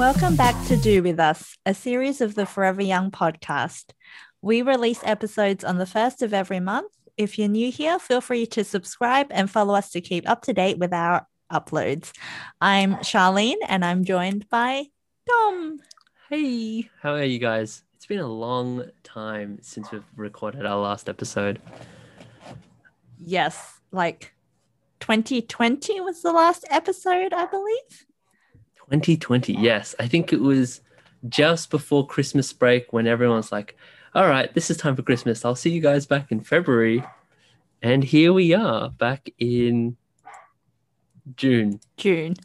Welcome back to Do With Us, a series of the Forever Young podcast. We release episodes on the first of every month. If you're new here, feel free to subscribe and follow us to keep up to date with our uploads. I'm Charlene and I'm joined by Dom. Hey, how are you guys? It's been a long time since we've recorded our last episode. Yes, like 2020 was the last episode, I believe. 2020, yes. I think it was just before Christmas break when everyone's like, all right, this is time for Christmas. I'll see you guys back in February. And here we are back in June. June.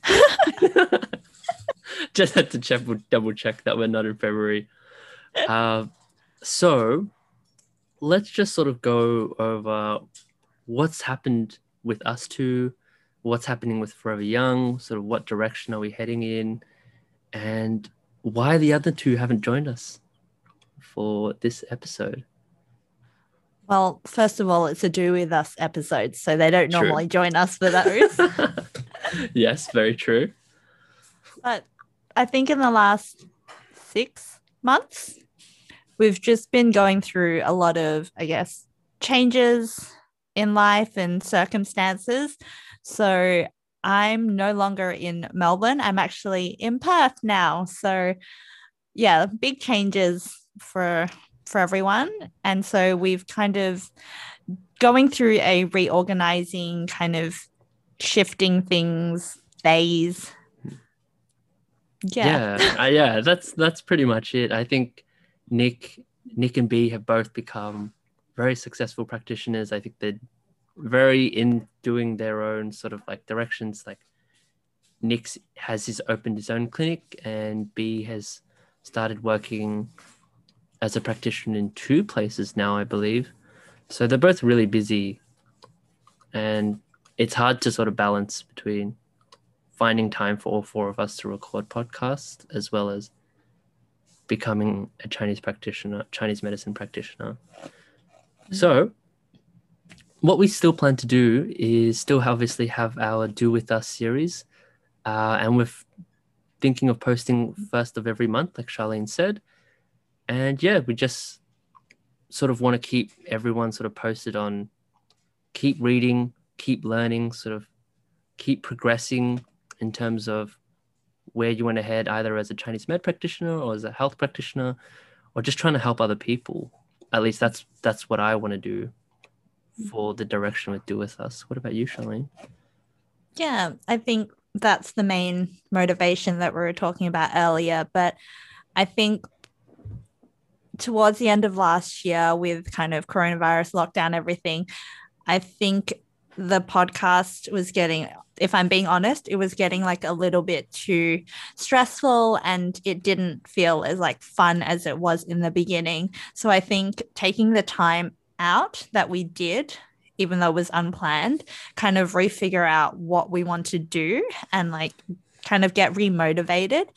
just had to check, double check that we're not in February. Uh, so let's just sort of go over what's happened with us two, what's happening with Forever Young, sort of what direction are we heading in, and why the other two haven't joined us for this episode. Well, first of all, it's a do with us episode, so they don't true. normally join us for those. yes, very true. But I think in the last six months, we've just been going through a lot of, I guess, changes in life and circumstances. So I'm no longer in Melbourne. I'm actually in Perth now. So yeah, big changes for for everyone. And so we've kind of going through a reorganizing kind of shifting things phase. Yeah. Yeah, uh, yeah, that's that's pretty much it. I think Nick Nick and B have both become very successful practitioners. I think they're very in doing their own sort of like directions. Like Nick's has his opened his own clinic, and B has started working as a practitioner in two places now, I believe. So they're both really busy, and it's hard to sort of balance between finding time for all four of us to record podcasts as well as becoming a Chinese practitioner, Chinese medicine practitioner. Mm-hmm. So, what we still plan to do is still obviously have our Do With Us series. Uh, and we're thinking of posting first of every month, like Charlene said. And yeah, we just sort of want to keep everyone sort of posted on keep reading, keep learning, sort of keep progressing in terms of where you want to head, either as a Chinese med practitioner or as a health practitioner, or just trying to help other people. At least that's that's what I want to do for the direction with Do With Us. What about you, Charlene? Yeah, I think that's the main motivation that we were talking about earlier. But I think towards the end of last year, with kind of coronavirus lockdown, everything, I think the podcast was getting if i'm being honest it was getting like a little bit too stressful and it didn't feel as like fun as it was in the beginning so i think taking the time out that we did even though it was unplanned kind of refigure out what we want to do and like kind of get remotivated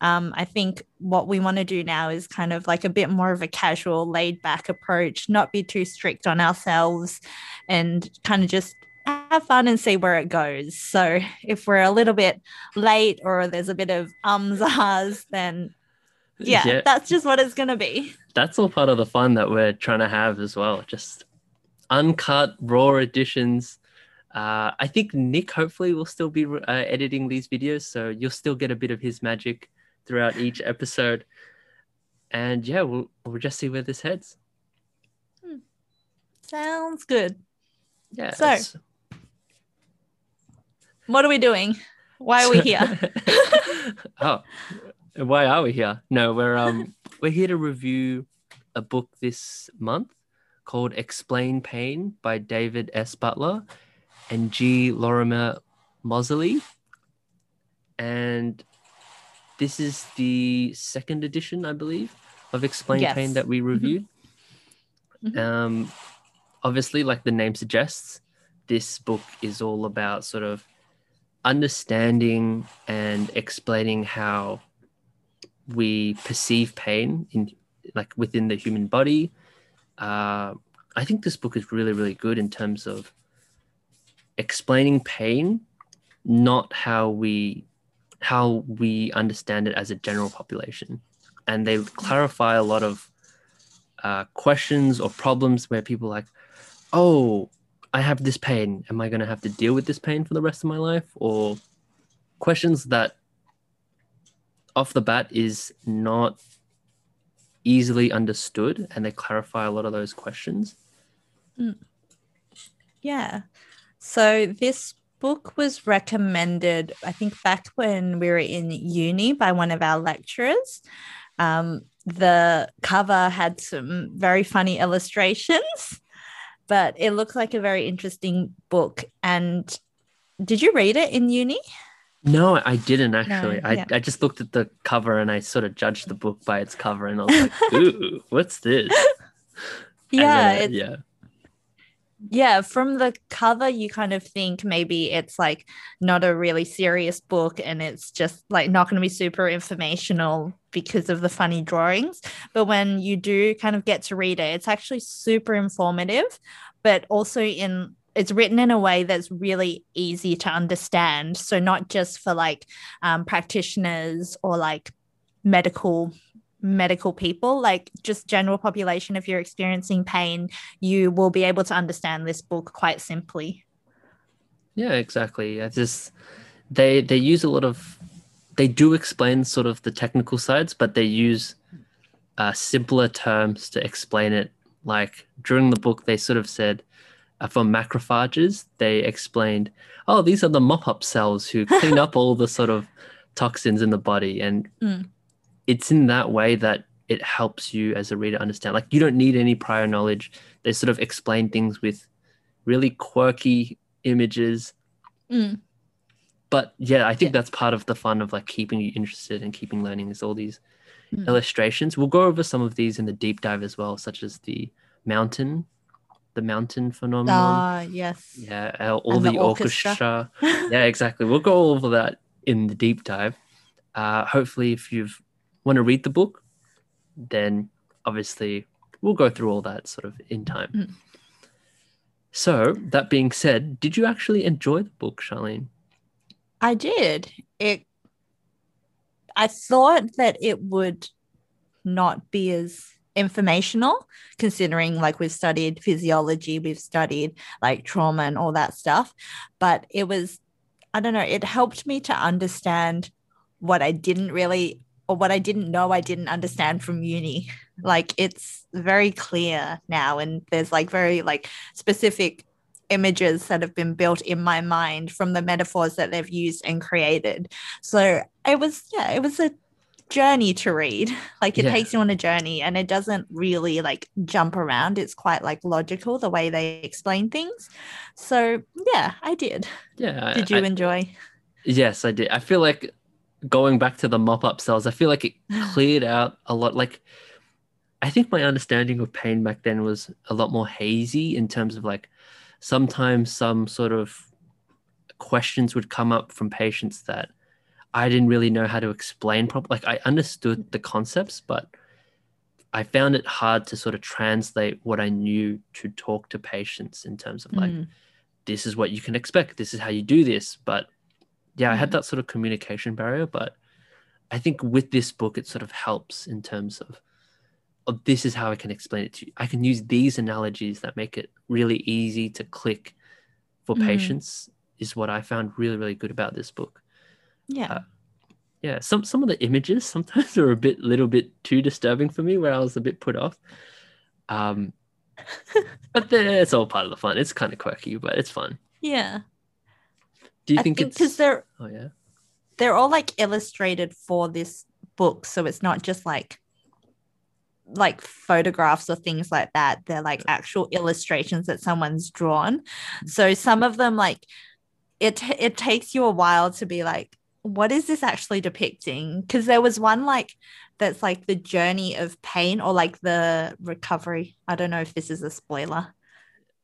um, i think what we want to do now is kind of like a bit more of a casual laid back approach not be too strict on ourselves and kind of just have fun and see where it goes. So if we're a little bit late or there's a bit of ums, ahs, then yeah, yeah, that's just what it's going to be. That's all part of the fun that we're trying to have as well. Just uncut, raw editions. Uh, I think Nick hopefully will still be uh, editing these videos, so you'll still get a bit of his magic throughout each episode. And yeah, we'll, we'll just see where this heads. Hmm. Sounds good. Yeah. So, what are we doing? Why are we here? oh, why are we here? No, we're um we're here to review a book this month called Explain Pain by David S. Butler and G. Lorimer Moseley. And this is the second edition, I believe, of Explain yes. Pain that we mm-hmm. reviewed. Mm-hmm. Um, obviously, like the name suggests, this book is all about sort of understanding and explaining how we perceive pain in like within the human body uh, i think this book is really really good in terms of explaining pain not how we how we understand it as a general population. And they clarify a lot of uh, questions or problems where people like, oh, I have this pain. Am I going to have to deal with this pain for the rest of my life? Or questions that off the bat is not easily understood and they clarify a lot of those questions. Mm. Yeah. So this book was recommended, I think, back when we were in uni by one of our lecturers. Um, the cover had some very funny illustrations, but it looked like a very interesting book. And did you read it in uni? No, I didn't actually. No, yeah. I, I just looked at the cover and I sort of judged the book by its cover and I was like, ooh, what's this? Yeah. Then, yeah. Yeah, from the cover, you kind of think maybe it's like not a really serious book and it's just like not going to be super informational because of the funny drawings. But when you do kind of get to read it, it's actually super informative, but also in it's written in a way that's really easy to understand. So not just for like um, practitioners or like medical medical people like just general population if you're experiencing pain you will be able to understand this book quite simply. Yeah exactly. I just they they use a lot of they do explain sort of the technical sides but they use uh, simpler terms to explain it. Like during the book they sort of said for macrophages, they explained, oh, these are the mop up cells who clean up all the sort of toxins in the body. And mm. it's in that way that it helps you as a reader understand. Like, you don't need any prior knowledge. They sort of explain things with really quirky images. Mm. But yeah, I think yeah. that's part of the fun of like keeping you interested and keeping learning is all these mm. illustrations. We'll go over some of these in the deep dive as well, such as the mountain the mountain phenomenon. Ah, yes. Yeah, uh, all the, the, orchestra. orchestra. yeah, exactly. We'll go over that in the deep dive. Uh, hopefully, if you want to read the book, then obviously we'll go through all that sort of in time. Mm. So, that being said, did you actually enjoy the book, Charlene? I did. It. I thought that it would not be as informational considering like we've studied physiology we've studied like trauma and all that stuff. But it was i don't know it helped me to understand what i didn't really or what i didn't know i didn't understand from uni. Like it's very clear now and there's like very like specific images that have been built in my mind from the metaphors that they've used and created. So it was yeah it was a journey to read. Like it yeah. takes you on a journey and it doesn't really like jump around. It's quite like logical the way they explain things. So yeah, I did. Yeah. Did you I, enjoy? Yes, I did. I feel like going back to the mop up cells, I feel like it cleared out a lot. Like I think my understanding of pain back then was a lot more hazy in terms of like sometimes some sort of questions would come up from patients that I didn't really know how to explain properly. Like I understood the concepts, but I found it hard to sort of translate what I knew to talk to patients in terms of like, mm. this is what you can expect. This is how you do this. But yeah, I had mm. that sort of communication barrier. But I think with this book, it sort of helps in terms of, of this is how I can explain it to you. I can use these analogies that make it really easy to click for mm. patients, is what I found really, really good about this book. Yeah. Uh, yeah, some some of the images sometimes are a bit little bit too disturbing for me where I was a bit put off. Um but it's all part of the fun. It's kind of quirky, but it's fun. Yeah. Do you think, think it's because they're oh yeah they're all like illustrated for this book, so it's not just like like photographs or things like that. They're like actual illustrations that someone's drawn. So some of them like it it takes you a while to be like what is this actually depicting? Because there was one like that's like the journey of pain or like the recovery. I don't know if this is a spoiler.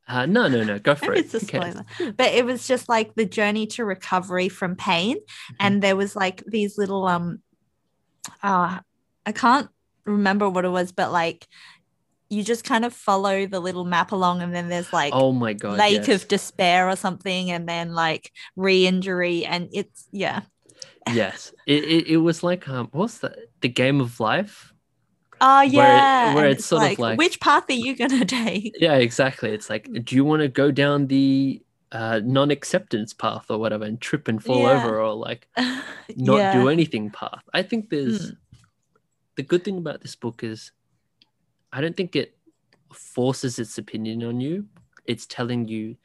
Uh, no, no, no, go for it. It's a spoiler, but it was just like the journey to recovery from pain, mm-hmm. and there was like these little um, uh, I can't remember what it was, but like you just kind of follow the little map along and then there's like oh my god lake yes. of despair or something and then like re-injury and it's yeah yes, it, it, it was like um, what's the the game of life? Oh Where it- yeah. where and it's sort of like- which path are you gonna take? Yeah, exactly. It's like, do you want to go down the uh, non-acceptance path or whatever and trip and fall Yeah. over, or like not yeah. do anything path? I think there's Mm. the good thing about this book is I don't think it forces its opinion on you. It's telling you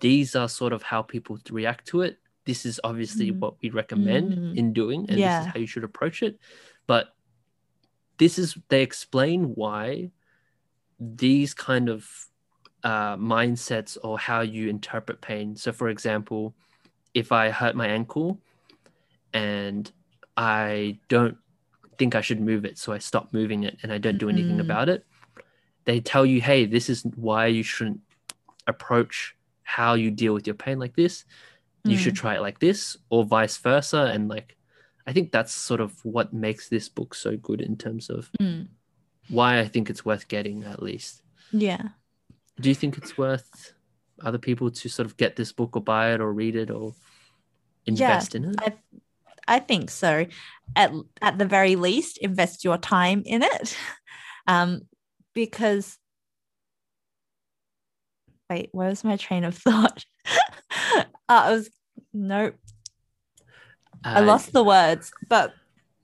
these are sort of how people react to it. This is obviously Mm. what we recommend Mm. in doing, and this is how you should approach it. But this is they explain why these kind of uh, mindsets or how you interpret pain. So, for example, if I hurt my ankle and I don't think I should move it, so I stop moving it and I don't do anything Mm. about it, they tell you, hey, this is why you shouldn't approach how you deal with your pain like this. You should try it like this, or vice versa. And like, I think that's sort of what makes this book so good in terms of Mm. why I think it's worth getting at least. Yeah. Do you think it's worth other people to sort of get this book or buy it or read it or invest in it? I I think so. At at the very least, invest your time in it. Um, because wait, where's my train of thought? I was nope. I Uh, lost the words, but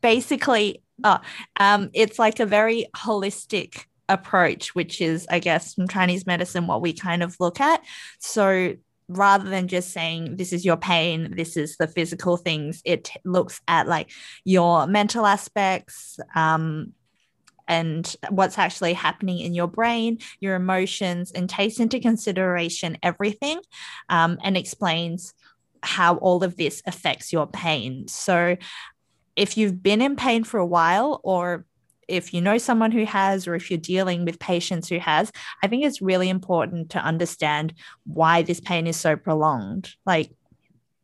basically, uh, um, it's like a very holistic approach, which is, I guess, from Chinese medicine, what we kind of look at. So rather than just saying this is your pain, this is the physical things, it looks at like your mental aspects. Um, and what's actually happening in your brain, your emotions, and takes into consideration everything um, and explains how all of this affects your pain. So, if you've been in pain for a while, or if you know someone who has, or if you're dealing with patients who has, I think it's really important to understand why this pain is so prolonged. Like,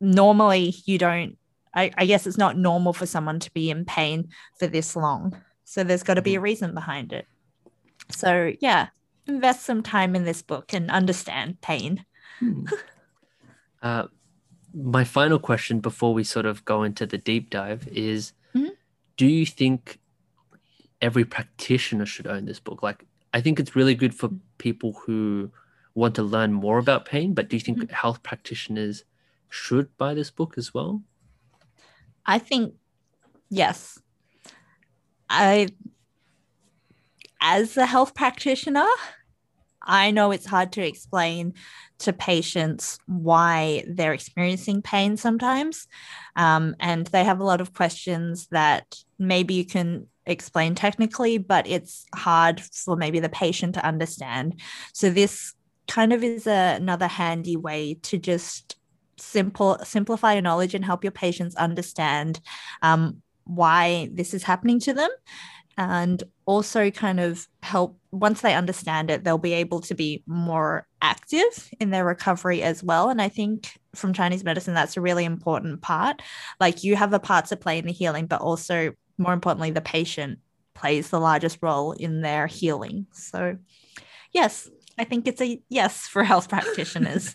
normally, you don't, I, I guess it's not normal for someone to be in pain for this long. So, there's got to be a reason behind it. So, yeah, invest some time in this book and understand pain. Hmm. Uh, my final question before we sort of go into the deep dive is Mhm. do you think every practitioner should own this book like i think it's really good for people who want to learn more about pain but do you think health practitioners should buy this book as well I think yes. I as a health practitioner, I know it's hard to explain to patients why they're experiencing pain sometimes. Um, and they have a lot of questions that maybe you can explain technically, but it's hard for maybe the patient to understand. So, this kind of is a, another handy way to just simple simplify your knowledge and help your patients understand um, why this is happening to them and also kind of help once they understand it they'll be able to be more active in their recovery as well. And i think from chinese medicine that's a really important part. Like you have a part to play in the healing but also more importantly the patient plays the largest role in their healing. So yes i think it's a yes for health practitioners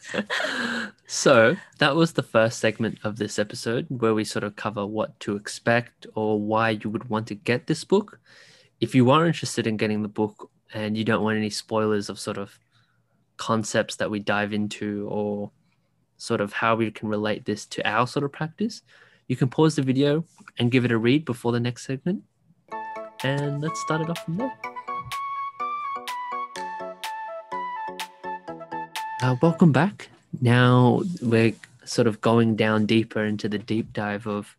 so that was the first segment of this episode where we sort of cover what to expect or why you would want to get this book. If you are interested in getting the book and you don't want any spoilers of sort of concepts that we dive into or sort of how we can relate this to our sort of practice you can pause the video and give it a read before the next segment. And let's start it off from there Uh, welcome back. Now we're sort of going down deeper into the deep dive of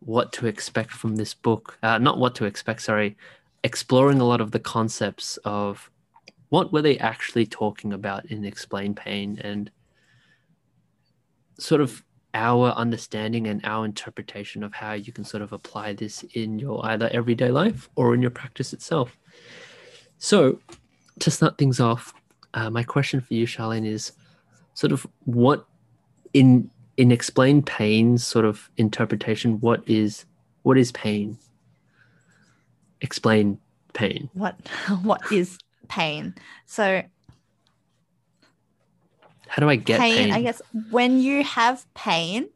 what to expect from this book. Uh, not what to expect, sorry, exploring a lot of the concepts of what were they actually talking about in Explain Pain and sort of our understanding and our interpretation of how you can sort of apply this in your either everyday life or in your practice itself. So, to start things off, uh, my question for you, Charlene, is sort of what in in explain pain sort of interpretation. What is what is pain? Explain pain. what what is pain so How do I get pain? pain, I guess when you have pain,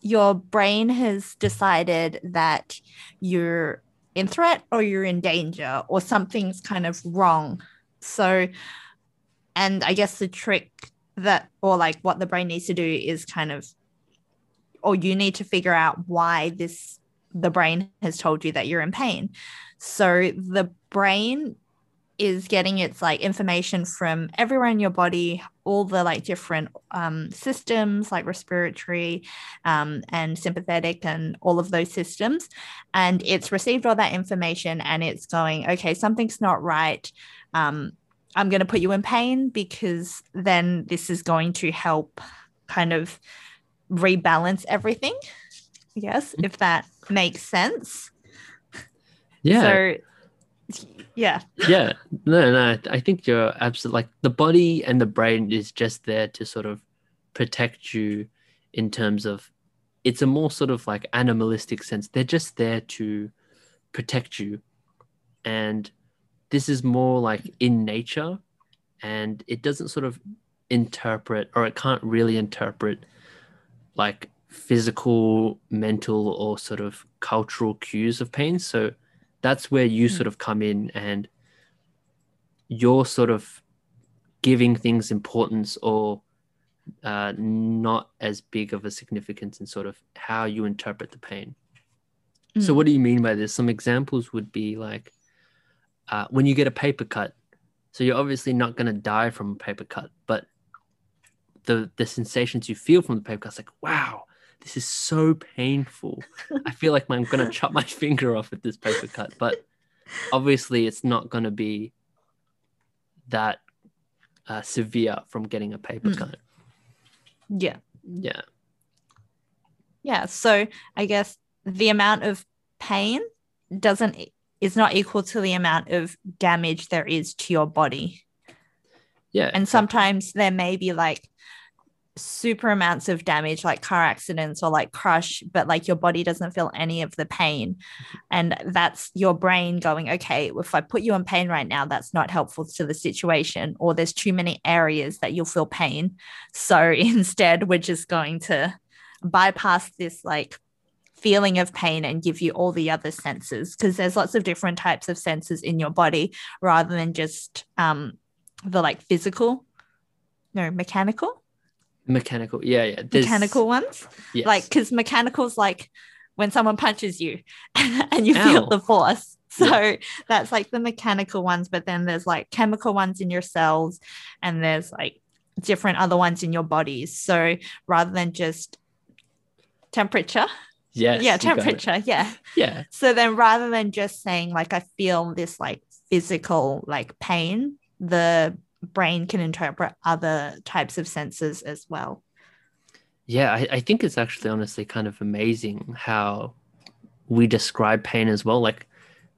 your brain has decided that you're in threat or you're in danger or something's kind of wrong. So, and I guess the trick that, or like what the brain needs to do is kind of, or you need to figure out why this, the brain has told you that you're in pain. So the brain is getting its like information from everywhere in your body all the like different um, systems like respiratory um, and sympathetic and all of those systems and it's received all that information and it's going okay something's not right um, i'm going to put you in pain because then this is going to help kind of rebalance everything yes mm-hmm. if that makes sense. Yeah. So yeah. Yeah. No no i think you're absolutely like the body and the brain is just there to sort of protect you in terms of it's a more sort of like animalistic sense. They're just there to protect you. And this is more like in nature and it doesn't sort of interpret or it can't really interpret like physical mental or sort of cultural cues of pain so that's where you hmm. sort of come in and you're sort of giving things importance or uh, not as big of a significance in sort of how you interpret the pain. Mm. So, hmm. what do you mean by this? Some examples would be like uh, when you get a paper cut. So, you're obviously not going to die from a paper cut, but the the sensations you feel from the paper cut's like, wow, this is so painful. I feel like I'm going to chop my finger off with this paper cut. But obviously, it's not going to be that uh, severe from getting a paper mm. cut. Yeah. Yeah. Yeah. So I guess the amount of pain doesn't is not equal to the amount of damage there is to your body. Yeah. And sometimes there may be like super amounts of damage like car accidents or like crush but like your body doesn't feel any of the pain and that's your brain going okay if i put you in pain right now that's not helpful to the situation or there's too many areas that you'll feel pain so instead we're just going to bypass this like feeling of pain and give you all the other senses because there's lots of different types of senses in your body rather than just um the like physical no mechanical Mechanical, yeah, yeah. There's... Mechanical ones, yes. like because mechanicals like when someone punches you and you Ow. feel the force. So yeah. that's like the mechanical ones, but then there's like chemical ones in your cells, and there's like different other ones in your bodies. So rather than just temperature, yes, yeah, temperature, yeah, yeah. So then rather than just saying like I feel this like physical like pain, the brain can interpret other types of senses as well. Yeah, I, I think it's actually honestly kind of amazing how we describe pain as well. Like,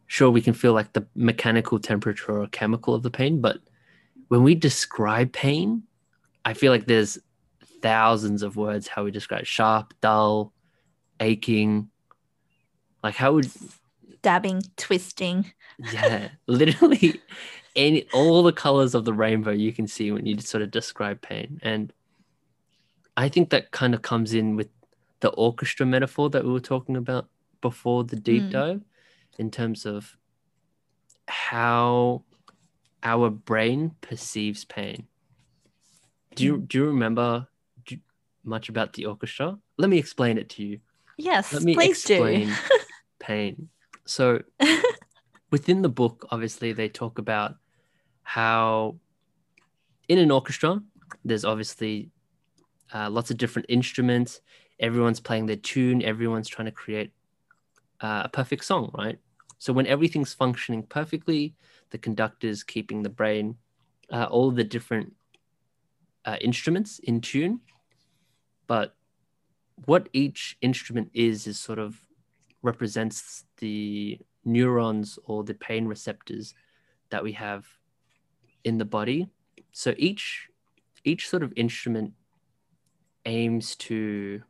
sure, we can feel like the mechanical temperature or chemical of the pain, but when we describe pain, I feel like there's thousands of words how we describe sharp, dull, aching. Like, how would stabbing, twisting? Yeah, literally any all the colors of the rainbow you can see when you sort of describe pain and i think that kind of comes in with the orchestra metaphor that we were talking about before the deep mm. dive in terms of how our brain perceives pain do you mm. do you remember much about the orchestra let me explain it to you yes let me please explain do. pain so within the book obviously they talk about how in an orchestra, there's obviously uh, lots of different instruments. Everyone's playing their tune. Everyone's trying to create uh, a perfect song, right? So when everything's functioning perfectly, the conductor's keeping the brain, uh, all the different uh, instruments in tune. But what each instrument is, is sort of represents the neurons or the pain receptors that we have in the body. So each each sort of instrument aims to.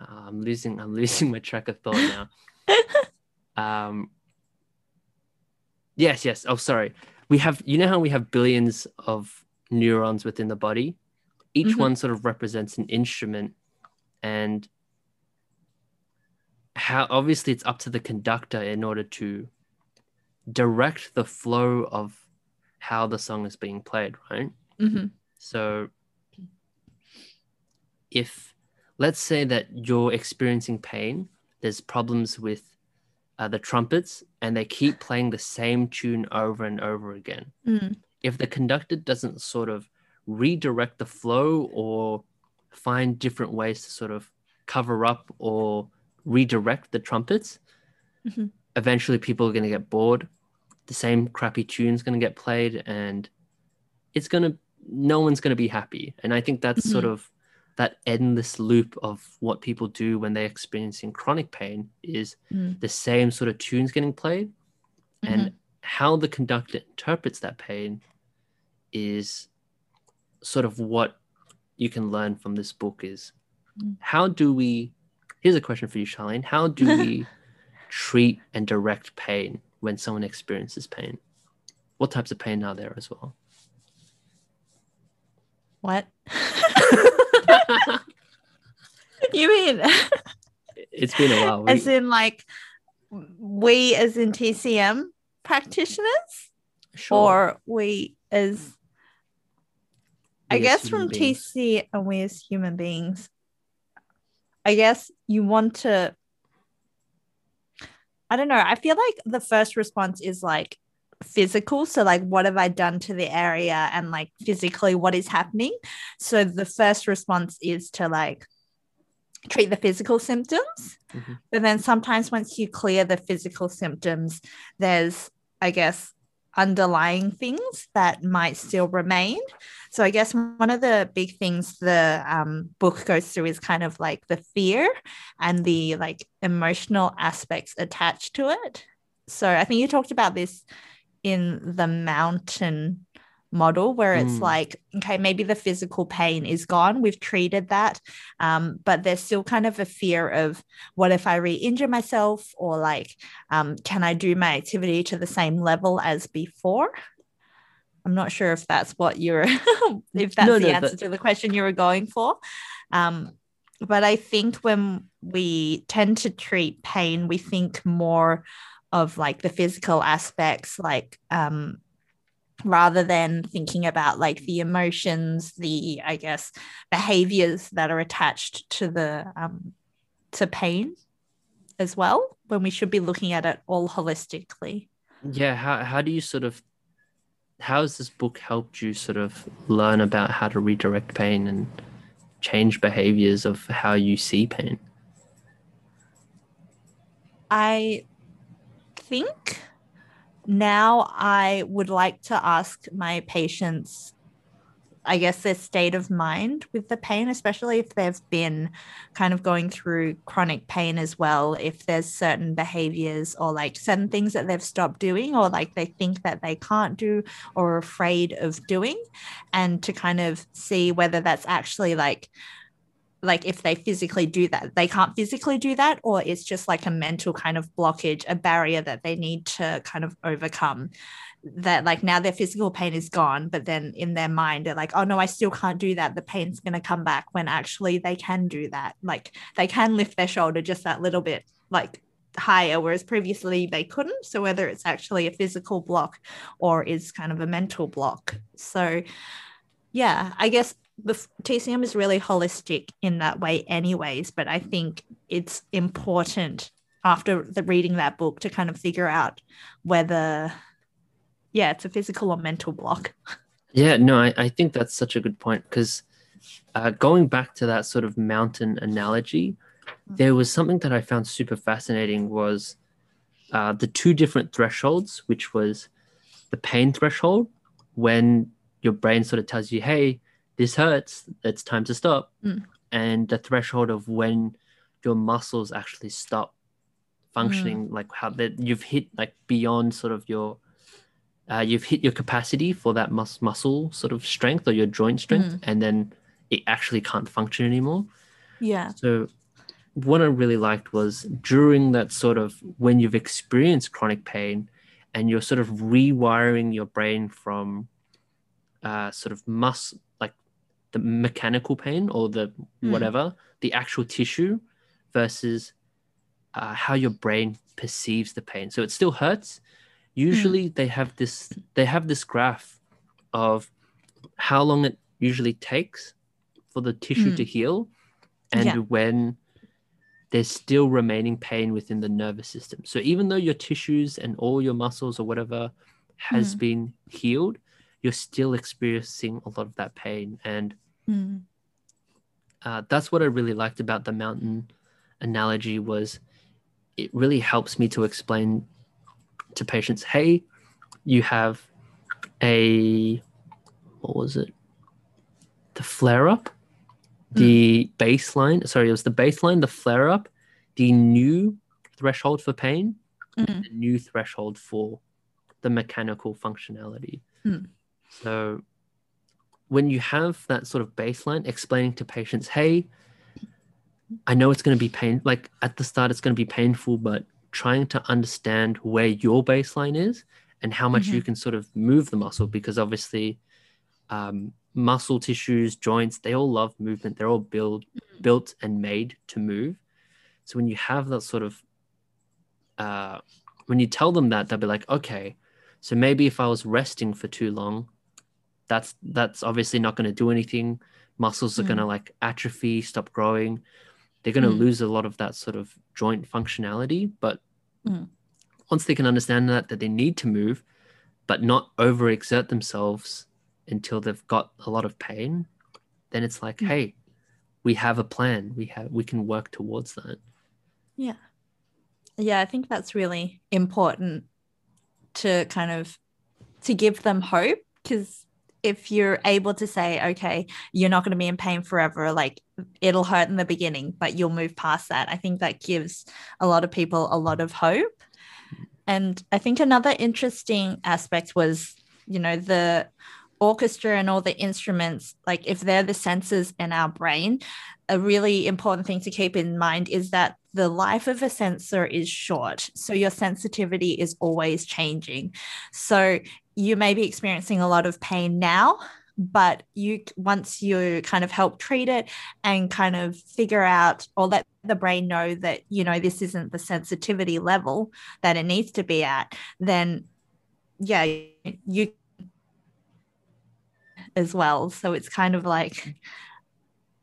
Uh, I'm losing. I'm losing my track of thought now. um. Yes. Yes. Oh, sorry. We have. You know how we have billions of neurons within the body. Each mm-hmm. one sort of represents an instrument, and how obviously it's up to the conductor in order to direct the flow of how the song is being played, right? Mm-hmm. So if let's say that you're experiencing pain, there's problems with uh, the trumpets and they keep playing the same tune over and over again. Mm. If the conductor doesn't sort of redirect the flow or find different ways to sort of cover up or redirect the trumpets, Mhm. eventually people are going to get bored. The same crappy tune's going to get played and it's going to, no one's going to be happy. And I think that's sort of that endless loop of what people do when they're experiencing chronic pain is Mm. the same sort of tunes getting played and how the conductor interprets that pain is sort of what you can learn from this book is Mm. how do we here's a question for you charlene how do we treat and direct pain when someone experiences pain what types of pain are there as well What? you mean it's been a while as in like we as in TCM practitioners sure. or we as I guess from beings. TC and we as human beings, I guess you want to. I don't know. I feel like the first response is like physical. So, like, what have I done to the area and like physically what is happening? So, the first response is to like treat the physical symptoms. Mhm. But then sometimes once you clear the physical symptoms, there's, I guess, underlying things that might still remain. So I guess one of the big things the um, book goes through is kind of like the fear and the like emotional aspects attached to it. So I think you talked about this in the mountain model where it's Mm. like okay maybe the physical pain is gone. We've treated that. Um, but there's still kind of a fear of what if i re-injure myself or like um, can i do my activity to the same level as before? I'm not sure if that's what you're if that's No, the no, answer that- to the question you were going for. Um, but i think when we tend to treat pain we think more of like the physical aspects like um, rather than thinking about like the emotions the i guess behaviors that are attached to the um, to pain as well when we should be looking at it all holistically. Yeah how, how do you sort of how has this book helped you sort of learn about how to redirect pain and change behaviors of how you see pain? I think now i would like to ask my patients I guess their state of mind with the pain, especially if they've been kind of going through chronic pain as well. If there's certain behaviors or like certain things that they've stopped doing or like they think that they can't do or are afraid of doing, and to kind of see whether that's actually like like if they physically do that they can't physically do that or it's just like a mental kind of blockage a barrier that they need to kind of overcome that like now their physical pain is gone but then in their mind they're like oh no i still can't do that. The pain's going to come back when actually they can do that. Like they can lift their shoulder just that little bit like higher whereas previously they couldn't. So whether it's actually a physical block or is kind of a mental block. So yeah i guess the tcm is really holistic in that way anyways but i think it's important after the reading that book to kind of figure out whether yeah it's a physical or mental block. Yeah, no, I, I think that's such a good point because uh, going back to that sort of mountain analogy, there was something that I found super fascinating was uh, the two different thresholds, which was the pain threshold when your brain sort of tells you, hey, this hurts, it's time to stop. Mm. And the threshold of when your muscles actually stop functioning, like how that you've hit like beyond sort of your uh, you've hit your capacity for that mus- muscle sort of strength or your joint strength, and then it actually can't function anymore. yeah So, what I really liked was during that sort of when you've experienced chronic pain and you're sort of rewiring your brain from uh, sort of mus like the mechanical pain or the Mm. whatever, the actual tissue versus uh, how your brain perceives the pain. So it still hurts. Usually they have this they have this graph of how long it usually takes for the tissue Mm. to heal and Yeah. when there's still remaining pain within the nervous system. So even though your tissues and all your muscles or whatever has Mm. been healed, you're still experiencing a lot of that pain. And Mm. uh, that's what I really liked about the mountain analogy was it really helps me to explain to patients, hey, you have a what was it? The flare up, the baseline. Sorry, it was the baseline, the flare up, the new threshold for pain, Mm. the new threshold for the mechanical functionality. Mm. So when you have that sort of baseline, explaining to patients, hey, I know it's going to be pain. Like at the start, it's going to be painful, but trying to understand where your baseline is and how much you can sort of move the muscle, because obviously, um, muscle tissues, joints, they all love movement. They're all built built and made to move. So when you have that sort of, uh, when you tell them that, they'll be like, okay, so maybe if I was resting for too long, that's that's obviously not going to do anything. Muscles are Mm. going to like atrophy, stop growing. They're going to Mm. lose a lot of that sort of joint functionality. But Mm. once they can understand that that they need to move, but not overexert themselves until they've got a lot of pain, then it's like, Mm. hey, we have a plan. We have we can work towards that. Yeah. Yeah, I think that's really important to kind of to give them hope because if you're able to say, okay, you're not going to be in pain forever, like it'll hurt in the beginning, but you'll move past that. I think that gives a lot of people a lot of hope. And I think another interesting aspect was, you know, the orchestra and all the instruments, like if they're the sensors in our brain, a really important thing to keep in mind is that the life of a sensor is short. So your sensitivity is always changing. So you may be experiencing a lot of pain now, but you once you kind of help treat it and kind of figure out or let the brain know that you know this isn't the sensitivity level that it needs to be at, then yeah, you as well. So it's kind of like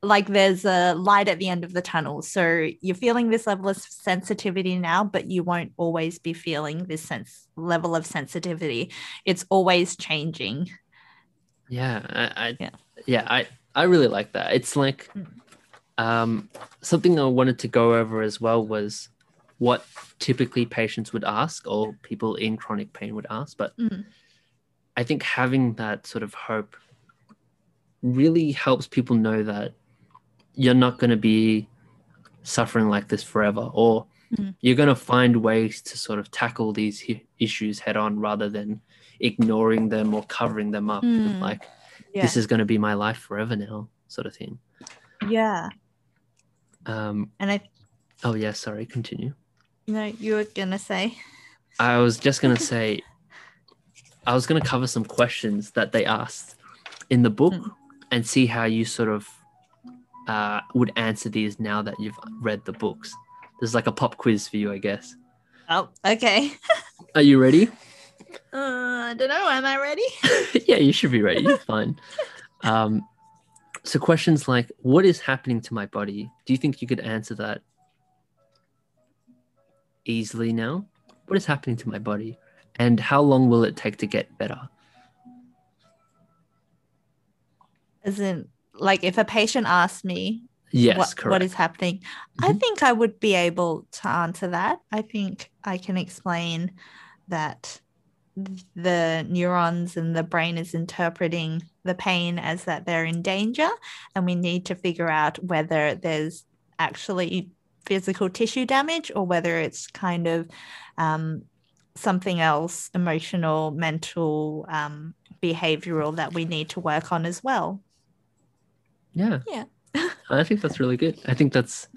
like there's a light at the end of the tunnel. So you're feeling this level of sensitivity now, but you won't always be feeling this sense level of sensitivity. It's always changing. Yeah, I, I Yeah. yeah, I I really like that. It's like Mm. um, something I wanted to go over as well was what typically patients would ask or people in chronic pain would ask. But Mm. I think having that sort of hope really helps people know that you're not going to be suffering like this forever, or Mhm. you're going to find ways to sort of tackle these issues head on rather than ignoring them or covering them up. Mm. Like, Yeah. this is going to be my life forever now, sort of thing. Yeah. Um, And I oh, yeah, sorry, continue. no you were gonna say. I was just going to say, I was going to cover some questions that they asked in the book Mm. and see how you sort of uh, would answer these now that you've read the books. There's like a pop quiz for you, I guess. Oh, okay. Are you ready? Uh, I don't know. Am I ready? yeah, you should be ready. You're fine. Um, so, questions like, What is happening to my body? Do you think you could answer that easily now? What is happening to my body? And how long will it take to get better? In, like, if a patient asks me Yes, what, correct. what is happening, I Mhm. think I would be able to answer that. I think I can explain that the neurons and the brain is interpreting the pain as that they're in danger, and we need to figure out whether there's actually physical tissue damage or whether it's kind of um, something else emotional, mental, um, behavioral that we need to work on as well. Yeah. Yeah. I think that's really good. I think that's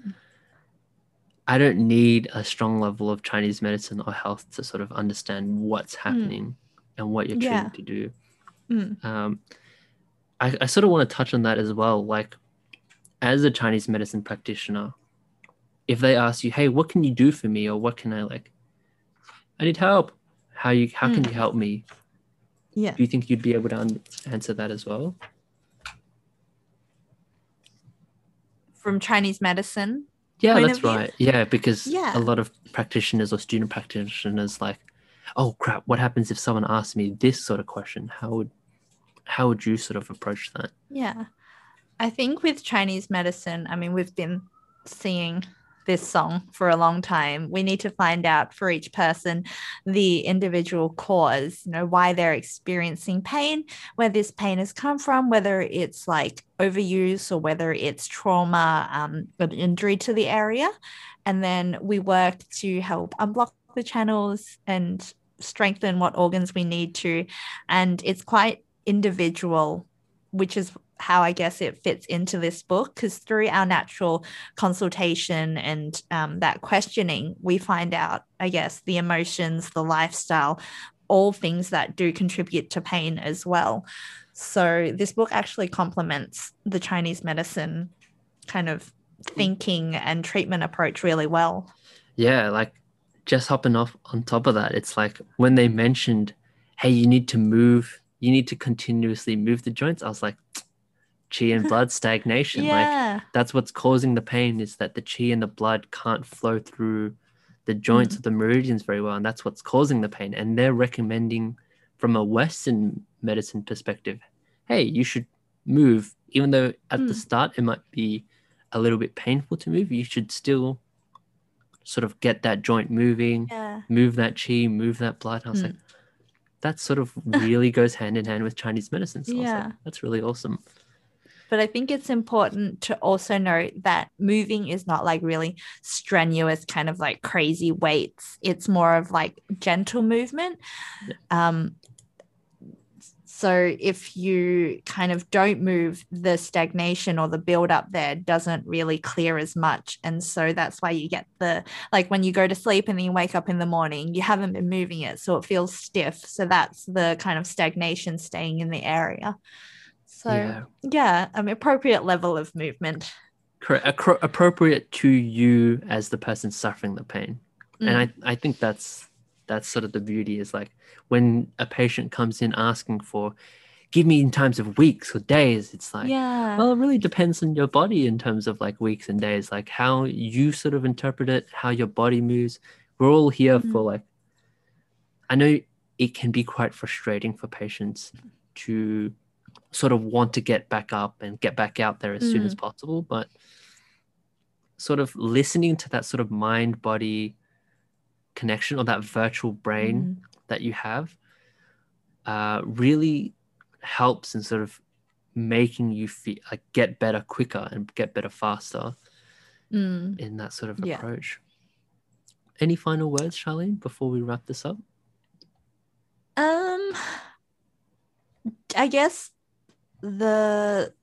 I don't need a strong level of Chinese medicine or health to sort of understand what's happening and what you're trying Yeah. to do. Mm. Um, I, I sort of want to touch on that as well. Like, as a Chinese medicine practitioner, if they ask you, "Hey, what can you do for me?" or "What can I like?" I need help. How you how can Mm. you help me? Yeah. Do you think you'd be able to un- answer that as well? From Chinese medicine. Yeah, that's right. Yeah, because Yeah. a lot of practitioners or student practitioners like, oh crap, what happens if someone asks me this sort of question? How would how would you sort of approach that? Yeah. I think with Chinese medicine, I mean, we've been seeing this song for a long time. We need to find out for each person the individual cause, you know, why they're experiencing pain, where this pain has come from, whether it's like overuse or whether it's trauma, um, an injury to the area. And then we work to help unblock the channels and strengthen what organs we need to. And it's quite individual, which is how I guess it fits into this book because through our natural consultation and um, that questioning, we find out, I guess, the emotions, the lifestyle, all things that do contribute to pain as well. So this book actually complements the Chinese medicine kind of thinking and treatment approach really well. Yeah, like just hopping off on top of that, it's like when they mentioned, hey, you need to move, you need to continuously move the joints. I was like, chi and blood stagnation. Like that's what's causing the pain is that the chi and the blood can't flow through the joints of the meridians very well. And that's what's causing the pain. And they're recommending from a Western medicine perspective, hey, you should move, even though at the Mm. start it might be a little bit painful to move, you should still sort of get that joint moving, yeah. move that chi, move that blood. I was Mm. like, that sort of really goes hand in hand with Chinese medicine. So I was like, Yeah. that's really awesome. But I think it's important to also note that moving is not like really strenuous, kind of like crazy weights. It's more of like gentle movement. Um, so if you kind of don't move, the stagnation or the buildup there doesn't really clear as much. And so that's why you get the like when you go to sleep and then you wake up in the morning, you haven't been moving it. So it feels stiff. So that's the kind of stagnation staying in the area. So yeah. yeah, mean, appropriate level of movement. Correct. Accro- appropriate to you as the person suffering the pain. Mm. And I, I think that's that's sort of the beauty is like when a patient comes in asking for give me in times of weeks or days, it's like yeah, well it really depends on your body in terms of like weeks and days, like how you sort of interpret it, how your body moves. We're all here Mm. for like I know it can be quite frustrating for patients to sort of want to get back up and get back out there as soon as possible, but sort of listening to that sort of mind body connection or that virtual brain Mm. that you have uh, really helps in sort of making you feel like get better quicker and get better faster Mm. in that sort of Yeah. approach. Any final words, Charlene, before we wrap this up? Um, I guess the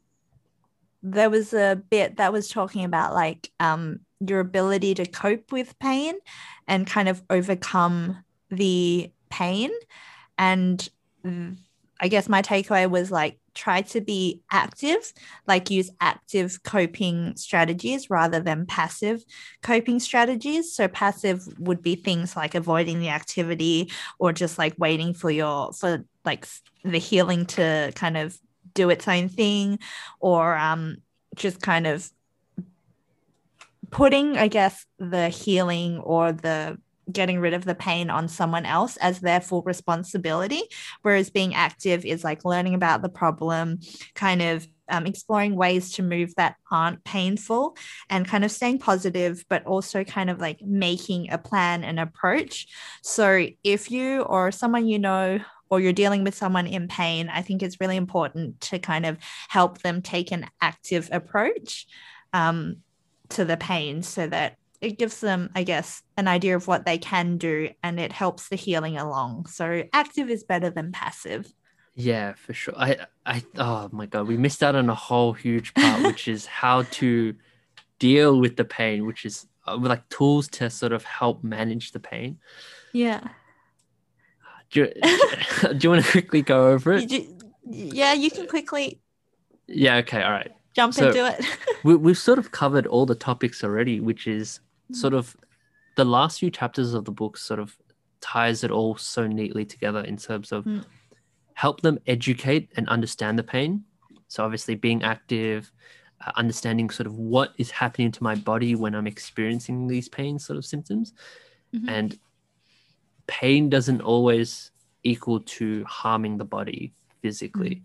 there was a bit that was talking about like um your ability to cope with pain and kind of overcome the pain and I guess my takeaway was like try to be active, like use active coping strategies rather than passive coping strategies. So passive would be things like avoiding the activity or just like waiting for your for like the healing to kind of do its own thing or um just kind of putting i guess the healing or the getting rid of the pain on someone else as their full responsibility whereas being active is like learning about the problem kind of um, exploring ways to move that aren't painful and kind of staying positive but also kind of like making a plan and approach. So if you or someone you know or you're dealing with someone in pain, I think it's really important to kind of help them take an active approach um, to the pain so that it gives them, I guess, an idea of what they can do and it helps the healing along. So active is better than passive. Yeah, for sure. I, I, oh my God, we missed out on a whole huge part, which is how to deal with the pain, which is uh, like tools to sort of help manage the pain. Yeah. Do you, do you want to quickly go over it? Yeah, you can quickly Yeah, okay, all right. jump So- into it. We, we've sort of covered all the topics already, which is sort of the last few chapters of the book sort of ties it all so neatly together in terms of Mm. help them educate and understand the pain. So obviously being active, uh, understanding sort of what is happening to my body when I'm experiencing these pain sort of symptoms, Mhm. and pain doesn't always equal to harming the body physically.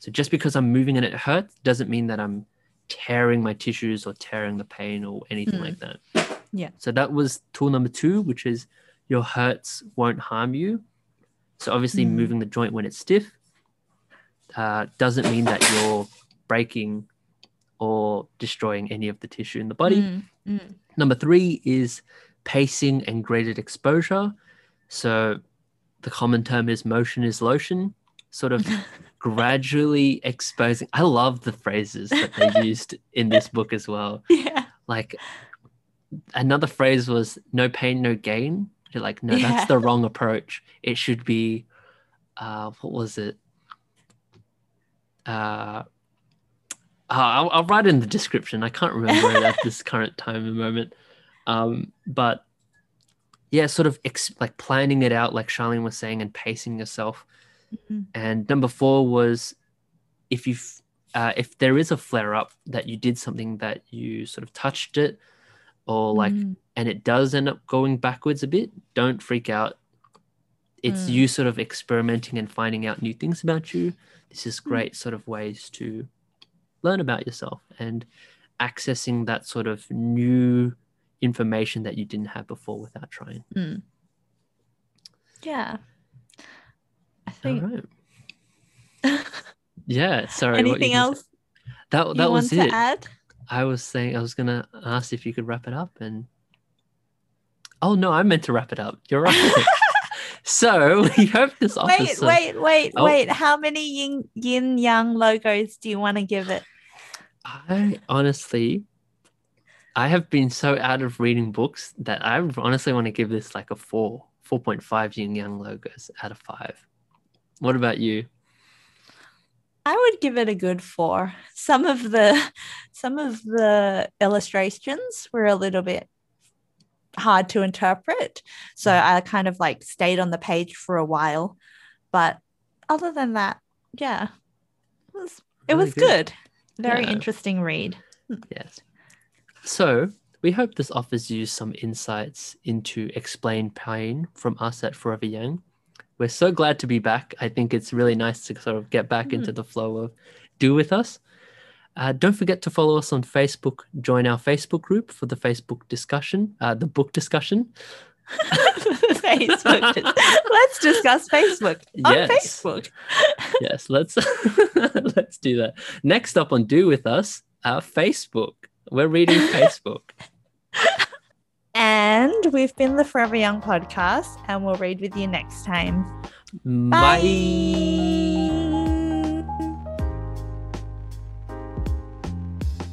So just because I'm moving and it hurts doesn't mean that I'm tearing my tissues or tearing the pain or anything Mm. like that. Yeah. So that was tool number two, which is your hurts won't harm you. So obviously Mm. moving the joint when it's stiff uh, doesn't mean that you're breaking or destroying any of the tissue in the body. Mm, mm. Number three is pacing and graded exposure. So the common term is motion is lotion, sort of gradually exposing. I love the phrases that they used in this book as well. yeah. Like another phrase was no pain, no gain. You're like, no, Yeah. that's the wrong approach. It should be, uh, what was it? Uh, I'll, I'll write in the description. I can't remember it at this current time and moment. Um, but yeah, sort of ex- like planning it out, like Charlene was saying, and pacing yourself. Mhm. And number four was if you uh, if there is a flare up that you did something that you sort of touched it or like Mm, and it does end up going backwards a bit, don't freak out. It's Mm. you sort of experimenting and finding out new things about you. This is Mm. great sort of ways to learn about yourself and accessing that sort of new information that you didn't have before without trying. mm. Yeah. I think right. Yeah. Sorry. anything else say? That that was want it. to add? I was saying I was gonna ask if you could wrap it up and oh no, I meant to wrap it up. You're right. so we hope this offers Wait, some- wait, wait, Oh. wait. How many yin, yin yang logos do you want to give it? I honestly I have been so out of reading books that I honestly want to give this like a four, 4.5 yin yang logos out of five. What about you? I would give it a good four. Some of the some of the illustrations were a little bit hard to interpret. So Mm. I kind of like stayed on the page for a while. But other than that, yeah. It was it Really was good. good. Very Yeah. interesting read. Yes. So we hope this offers you some insights into explain pain from us at Forever Young. We're so glad to be back. I think it's really nice to sort of get back into the flow of do with us. Uh, don't forget to follow us on Facebook. Join our Facebook group for the Facebook discussion, uh, the book discussion. Facebook. Let's discuss Facebook on Yes. Facebook. yes, let's let's do that. Next up on Do with Us, uh, Facebook. We're reading Facebook. And we've been the Forever Young podcast, and we'll read with you next time. Bye. Bye.